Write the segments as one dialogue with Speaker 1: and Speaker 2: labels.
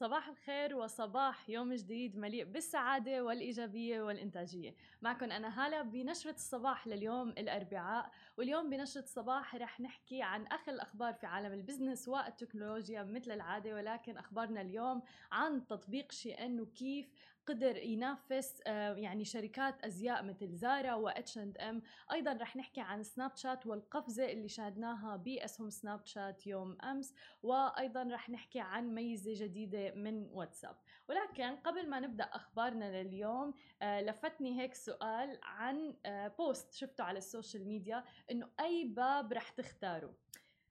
Speaker 1: صباح الخير وصباح يوم جديد مليء بالسعادة والإيجابية والإنتاجية. معكم أنا هالة بنشرة الصباح لليوم الأربعاء واليوم بنشرة الصباح رح نحكي عن آخر الأخبار في عالم ال business والتكنولوجيا مثل العادة ولكن أخبارنا اليوم عن تطبيق شي إن وكيف قدر ينافس آه، يعني شركات أزياء مثل زارا واتش اند ام أيضا رح نحكي عن سناب شات والقفزة اللي شاهدناها باسهم سناب شات يوم أمس وأيضا رح نحكي عن ميزة جديدة من واتساب. ولكن قبل ما نبدأ أخبارنا لليوم آه، لفتني هيك سؤال عن post آه، شفته على ال social media إنه أي باب رح تختاره؟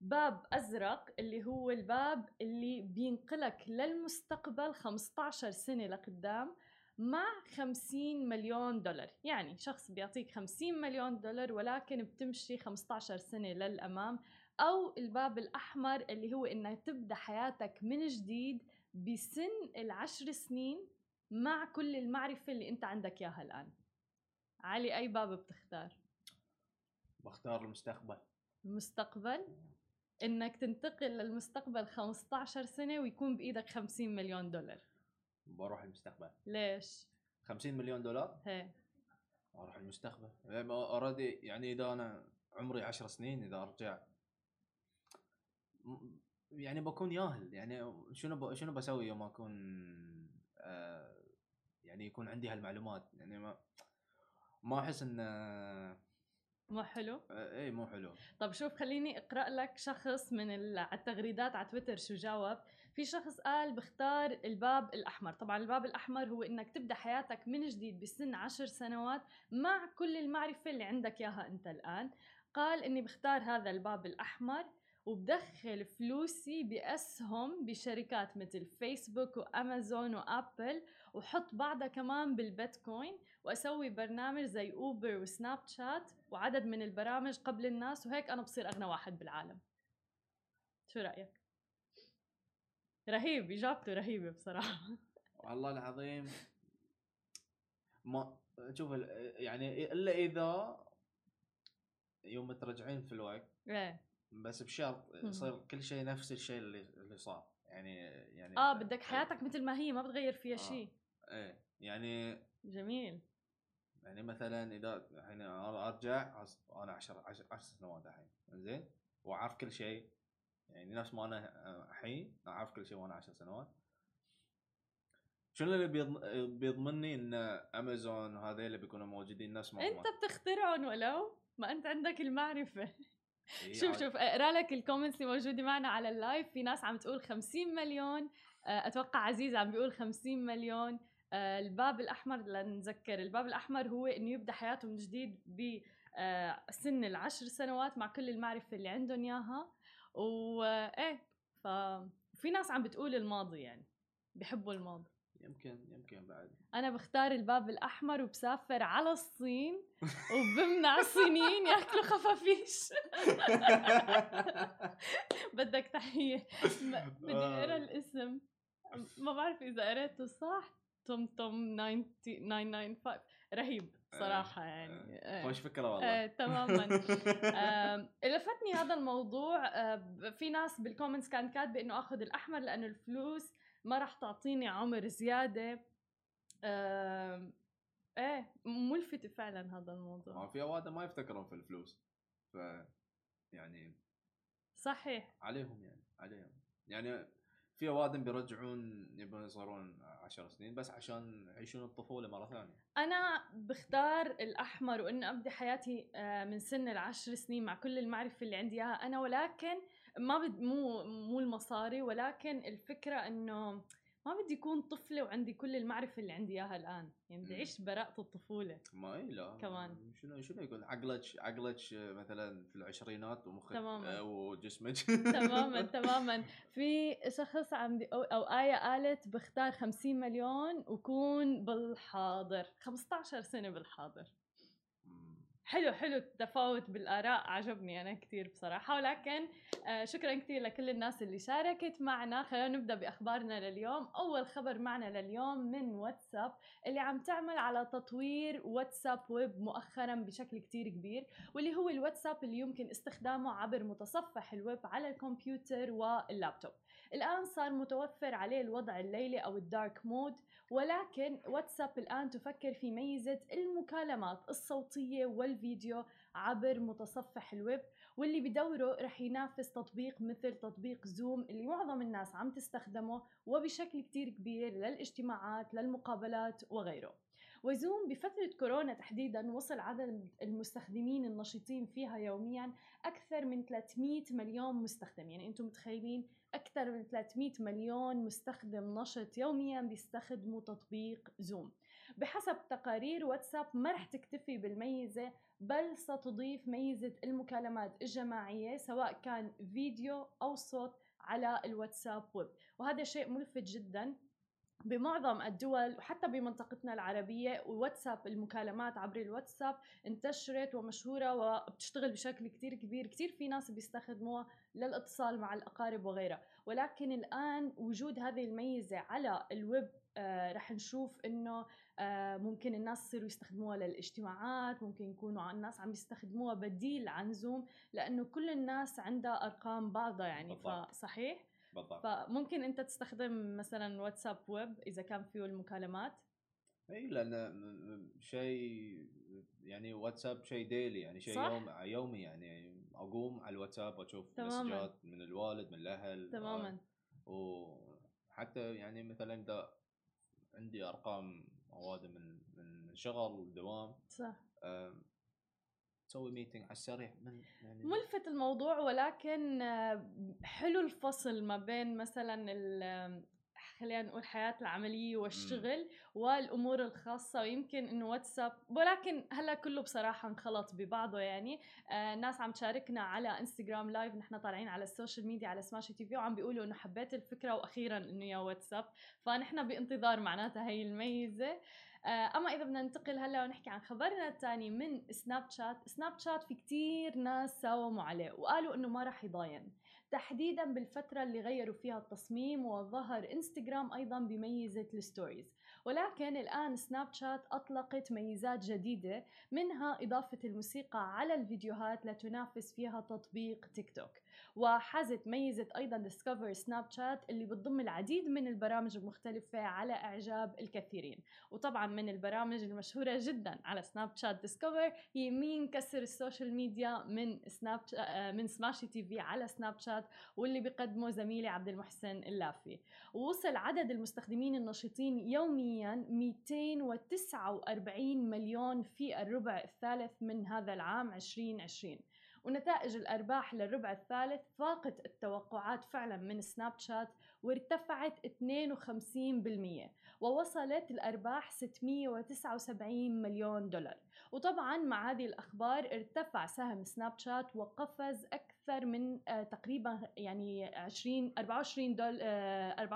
Speaker 1: باب أزرق اللي هو الباب اللي بينقلك للمستقبل 15 سنة لقدام مع 50 مليون دولار. يعني شخص بيعطيك 50 مليون دولار ولكن بتمشي 15 سنة للأمام. أو الباب الأحمر اللي هو إنك تبدأ حياتك من جديد بسن العشر سنين مع كل المعرفة اللي أنت عندك إياها الآن. علي أي باب بتختار؟
Speaker 2: بختار المستقبل.
Speaker 1: المستقبل؟ إنك تنتقل للمستقبل 15 سنة ويكون بإيدك 50 مليون دولار.
Speaker 2: بروح المستقبل.
Speaker 1: ليش؟
Speaker 2: 50 مليون دولار؟
Speaker 1: إيه
Speaker 2: أروح المستقبل. اوريدي يعني إذا أنا عمري 10 سنين إذا أرجع. يعني بكون ياهل. يعني شنو ب... شنو بسوي يوم أكون آه يعني يكون عندي هالمعلومات؟ يعني ما ما أحس إن
Speaker 1: مو حلو؟
Speaker 2: إيه مو حلو.
Speaker 1: طب شوف خليني أقرأ لك شخص من التغريدات على تويتر شو جاوب؟ في شخص قال بختار الباب الأحمر. طبعا الباب الأحمر هو إنك تبدأ حياتك من جديد بسن عشر سنوات مع كل المعرفة اللي عندك إياها أنت الآن. قال إني بختار هذا الباب الأحمر. وبدخل فلوسي بأسهم بشركات مثل فيسبوك وأمازون وأبل وحط بعضها كمان بالبيتكوين وأسوي برنامج زي اوبر وسناب شات وعدد من البرامج قبل الناس وهيك أنا بصير أغنى واحد بالعالم. شو رأيك؟ رهيب إجابته رهيبة بصراحة.
Speaker 2: والله العظيم. ما شوف يعني إلا إذا يوم ترجعين في الوقت
Speaker 1: إيه.
Speaker 2: بس بشرط يصير كل شيء نفس الشيء اللي اللي صار. يعني يعني
Speaker 1: آه بدك حياتك مثل ما هي ما بتغير فيها آه. شيء.
Speaker 2: إيه. يعني
Speaker 1: جميل.
Speaker 2: يعني مثلا إذا يعني أرجع أنا 10 10 سنوات الحين زين وأعرف كل شيء. يعني نفس ما أنا الحين أعرف كل شيء وأنا 10 سنوات. شنو اللي بيضمني إن امازون هذيل بيكونوا موجودين نفس
Speaker 1: ما أنت بتخترعهم ولو ما أنت عندك المعرفة. إيه، شوف شوف اقرأ لك ال comments اللي موجودة معنا على ال live في ناس عم تقول 50 مليون. آه، أتوقع عزيز عم بيقول 50 مليون. آه، الباب الأحمر لنذكر الباب الأحمر هو إنه يبدأ حياته من جديد بسن آه، العشر سنوات مع كل المعرفة اللي عندهم إياها. وايه ففي ناس عم بتقول الماضي يعني بحبوا الماضي.
Speaker 2: يمكن يمكن بعد.
Speaker 1: أنا بختار الباب الأحمر وبسافر على الصين وبمنع الصينيين ياكلوا خفافيش. بدك تحية. بدي أقرأ الاسم. ما بعرف إذا قريته صح. توم توم 995 رهيب صراحة يعني.
Speaker 2: آه، خوش فكرة والله. آه،
Speaker 1: تماما. لفتني هذا الموضوع. آه، في ناس بالكومنتس كانت كاتبة إنه آخذ الأحمر لأنه الفلوس ما راح تعطيني عمر زيادة. إيه ملفت فعلا هذا الموضوع.
Speaker 2: ما في أوقات ما يفتكرون في الفلوس. ف يعني
Speaker 1: صحيح.
Speaker 2: عليهم يعني عليهم. يعني في اوادم بيرجعون يبون يصيرون عشر سنين بس عشان يعيشون الطفولة مرة ثانية.
Speaker 1: أنا بختار الأحمر وإنه أبدي حياتي آه، من سن العشر سنين مع كل المعرفة اللي عندي إياها أنا ولكن ما بد مو مو المصاري ولكن الفكرة إنه ما بدي اكون طفله وعندي كل المعرفة اللي عندي إياها الآن. يعني بدي أعيش براءة الطفولة.
Speaker 2: ما اي لا.
Speaker 1: كمان.
Speaker 2: شنو شنو يقول؟ عقلك عقلك مثلا في العشرينات ومخك
Speaker 1: تماما.
Speaker 2: وجسمك.
Speaker 1: تماما تماما. في شخص عم أو, أو آية قالت بختار 50 مليون وكون بالحاضر. 15 سنة بالحاضر. حلو حلو التفاوت بالآراء عجبني أنا كثير بصراحة. ولكن آه شكرا كثير لكل الناس اللي شاركت معنا. خلينا نبدأ بأخبارنا لليوم. أول خبر معنا لليوم من واتساب اللي عم تعمل على تطوير واتساب ويب مؤخرا بشكل كثير كبير واللي هو الواتساب اللي يمكن استخدامه عبر متصفح الويب على الكمبيوتر واللابتوب. الآن صار متوفر عليه الوضع الليلي أو ال dark mode. ولكن واتساب الآن تفكر في ميزة المكالمات الصوتية والفيديو عبر متصفح الويب واللي بدوره رح ينافس تطبيق مثل تطبيق زوم اللي معظم الناس عم تستخدمه وبشكل كتير كبير للاجتماعات للمقابلات وغيره. وزوم بفترة كورونا تحديدا وصل عدد المستخدمين النشيطين فيها يوميا أكثر من 300 مليون مستخدم يعني أنتم متخيلين؟ أكثر من 300 مليون مستخدم نشط يوميا بيستخدموا تطبيق زوم بحسب تقارير واتساب ما رح تكتفي بالميزة بل ستضيف ميزة المكالمات الجماعية سواء كان فيديو أو صوت على الواتساب ويب. وهذا شيء ملفت جدا. بمعظم الدول وحتى بمنطقتنا العربية واتساب المكالمات عبر الواتساب انتشرت ومشهورة وبتشتغل بشكل كتير كبير. كتير في ناس بيستخدموها للاتصال مع الأقارب وغيرها. ولكن الآن وجود هذه الميزة على الويب آه رح نشوف إنه آه ممكن الناس يصيروا يستخدموها للاجتماعات ممكن يكونوا الناس عم يستخدموها بديل عن زوم لأنه كل الناس عندها أرقام بعضها يعني فصحيح؟ بالضبط. فممكن أنت تستخدم مثلا واتساب ويب إذا كان فيه المكالمات؟
Speaker 2: إي لأن شيء يعني واتساب شيء daily يعني شيء يوم يومي يعني أقوم على الواتساب وأشوف مسجات من الوالد من الأهل
Speaker 1: تماما.
Speaker 2: وحتى يعني مثلا إذا عندي أرقام هوادم من من شغل دوام
Speaker 1: صح.
Speaker 2: تسوي meeting على السريع من
Speaker 1: يعني ملفت الموضوع ولكن آه، حلو الفصل ما بين مثلا خلينا نقول حياة العملية والشغل والأمور الخاصة ويمكن إنه واتساب ولكن هلا كله بصراحة انخلط ببعضه يعني. آه ناس عم تشاركنا على انستغرام live نحن طالعين على ال social media على سماشي TV وعم بيقولوا إنه حبيت الفكرة وأخيرا إنه يا واتساب. فنحن بانتظار معناتها هي الميزة. آه، أما إذا بدنا ننتقل هلا ونحكي عن خبرنا الثاني من سناب شات سناب شات في كتير ناس ساوموا عليه وقالوا إنه ما راح يضاين. تحديدا بالفترة اللي غيروا فيها التصميم وظهر انستغرام أيضا بميزة ال stories ولكن الآن سناب شات أطلقت ميزات جديدة منها إضافة الموسيقى على الفيديوهات لتنافس فيها تطبيق تيك توك وحازت ميزة أيضا Discover سناب شات اللي بتضم العديد من البرامج المختلفة على إعجاب الكثيرين. وطبعا من البرامج المشهورة جدا على سناب شات Discover هي مين كسر ال social media من سناب آه، من سماشي TV على سناب شات واللي بيقدمه زميلي عبد المحسن اللافي. ووصل عدد المستخدمين النشيطين يوميا 249 مليون في الربع الثالث من هذا العام 2020 ونتائج الأرباح للربع الثالث فاقت التوقعات فعلا من سناب شات وارتفعت 52% ووصلت الأرباح 679 مليون دولار. وطبعا مع هذه الأخبار ارتفع سهم سناب شات وقفز أكثر من آه تقريبا يعني 20 24 دول آه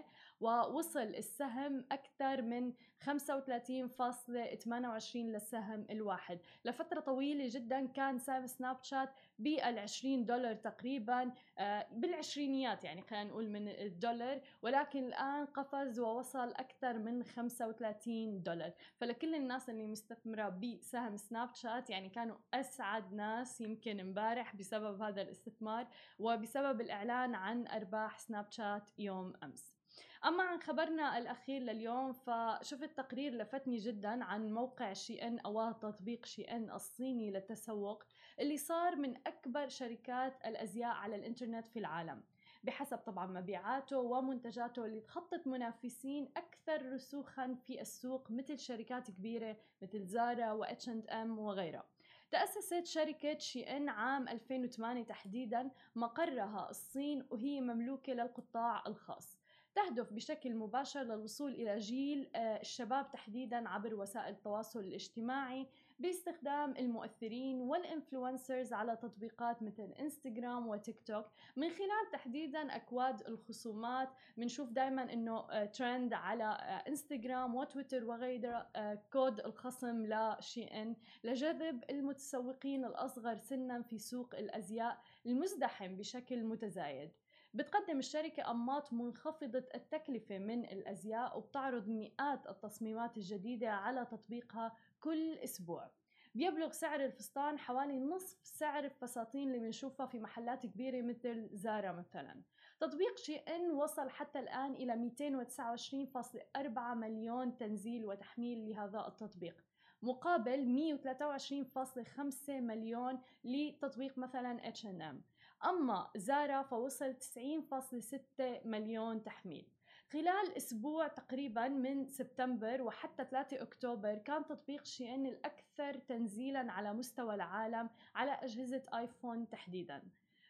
Speaker 1: 24% ووصل السهم أكثر من 35.28 للسهم الواحد. لفترة طويلة جدا كان سهم سناب شات بال 20 دولار تقريبا آه، بالعشرينيات يعني خلينا نقول من الدولار ولكن الآن قفز ووصل أكثر من 35 دولار. فلكل الناس اللي مستثمرة بسهم سناب شات يعني كانوا أسعد ناس يمكن امبارح بسبب هذا الاستثمار وبسبب الإعلان عن أرباح سناب شات يوم أمس. أما عن خبرنا الأخير لليوم فشفت تقرير لفتني جدا عن موقع شي إن أو تطبيق شي إن الصيني للتسوق اللي صار من أكبر شركات الأزياء على الإنترنت في العالم. بحسب طبعا مبيعاته ومنتجاته اللي تخطت منافسين أكثر رسوخا في السوق مثل شركات كبيرة مثل زارا واتش اند ام وغيرها تأسست شركة شي إن عام 2008 تحديدا مقرها الصين وهي مملوكة للقطاع الخاص. تهدف بشكل مباشر للوصول إلى جيل آه، الشباب تحديدا عبر وسائل التواصل الاجتماعي باستخدام المؤثرين وال influencers على تطبيقات مثل إنستغرام وتيك توك من خلال تحديدا أكواد الخصومات بنشوف دائما إنه ترند على إنستغرام وتويتر وغيرها كود الخصم لشي إن لجذب المتسوقين الأصغر سنا في سوق الأزياء المزدحم بشكل متزايد. بتقدم الشركة أنماط منخفضة التكلفة من الأزياء وبتعرض مئات التصميمات الجديدة على تطبيقها كل أسبوع. بيبلغ سعر الفستان حوالي نصف سعر الفساتين اللي بنشوفها في محلات كبيرة مثل زارا مثلا. تطبيق شي إن وصل حتى الآن إلى 229.4 مليون تنزيل وتحميل لهذا التطبيق. مقابل 123.5 مليون لتطبيق مثلا H&M أما زارا فوصل 90.6 مليون تحميل. خلال أسبوع تقريبا من سبتمبر وحتى 3 أكتوبر كان تطبيق شي إن الأكثر تنزيلا على مستوى العالم على أجهزة آيفون تحديدا.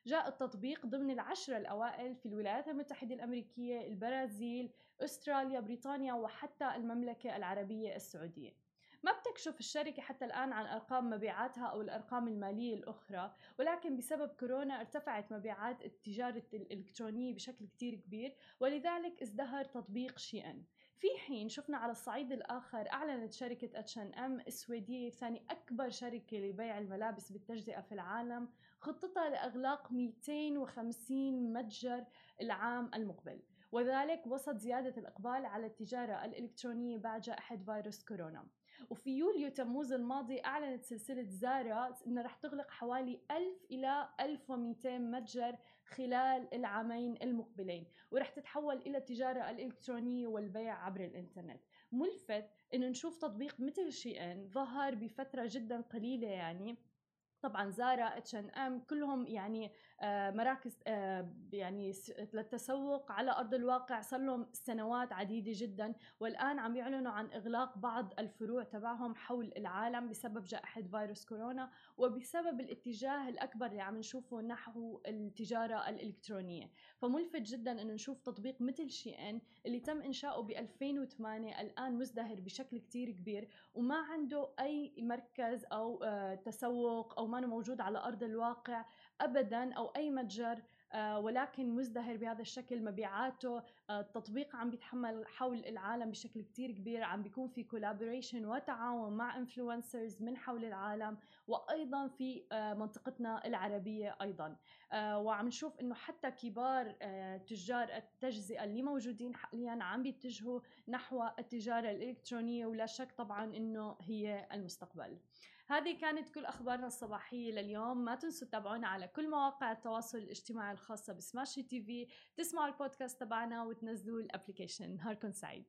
Speaker 1: جاء التطبيق ضمن العشرة الأوائل في الولايات المتحدة الأمريكية البرازيل أستراليا بريطانيا وحتى المملكة العربية السعودية. ما بتكشف الشركة حتى الآن عن أرقام مبيعاتها أو الأرقام المالية الأخرى ولكن بسبب كورونا ارتفعت مبيعات التجارة الإلكترونية بشكل كتير كبير ولذلك ازدهر تطبيق شي إن في حين شفنا على الصعيد الآخر أعلنت شركة اتش ان ام السويدية ثاني أكبر شركة لبيع الملابس بالتجزئة في العالم خطتها لإغلاق 250 متجر العام المقبل. وذلك وسط زيادة الإقبال على التجارة الإلكترونية بعد جائحة فيروس كورونا. وفي يوليو تموز الماضي أعلنت سلسلة زارا أنها رح تغلق حوالي 1000 إلى 1200 متجر خلال العامين المقبلين ورح تتحول إلى التجارة الإلكترونية والبيع عبر الإنترنت. ملفت أنه نشوف تطبيق مثل شي إن ظهر بفترة جدا قليلة يعني طبعا زارا اتش ان ام كلهم يعني آه، مراكز آه، يعني للتسوق على أرض الواقع صار لهم سنوات عديدة جدا والآن عم يعلنوا عن إغلاق بعض الفروع تبعهم حول العالم بسبب جائحة فيروس كورونا وبسبب الاتجاه الأكبر اللي عم نشوفه نحو التجارة الإلكترونية. فملفت جدا إنه نشوف تطبيق مثل شي إن اللي تم إنشاؤه ب 2008 الآن مزدهر بشكل كتير كبير وما عنده أي مركز أو آه، تسوق أو ما موجود على أرض الواقع ابدا أو أي متجر آه، ولكن مزدهر بهذا الشكل مبيعاته آه، التطبيق عم بيتحمل حول العالم بشكل كتير كبير عم بيكون في collaboration وتعاون مع influencers من حول العالم وأيضا في آه، منطقتنا العربية أيضا. وعم نشوف إنه حتى كبار تجار التجزئة اللي موجودين حاليا عم بيتجهوا نحو التجارة الإلكترونية ولا شك طبعا إنه هي المستقبل. هذه كانت كل أخبارنا الصباحية لليوم. ما تنسوا تتابعونا على كل مواقع التواصل الاجتماعي الخاصة ب Smashi TV. تسمعوا البودكاست تبعنا وتنزلوا ال application. نهاركم سعيد.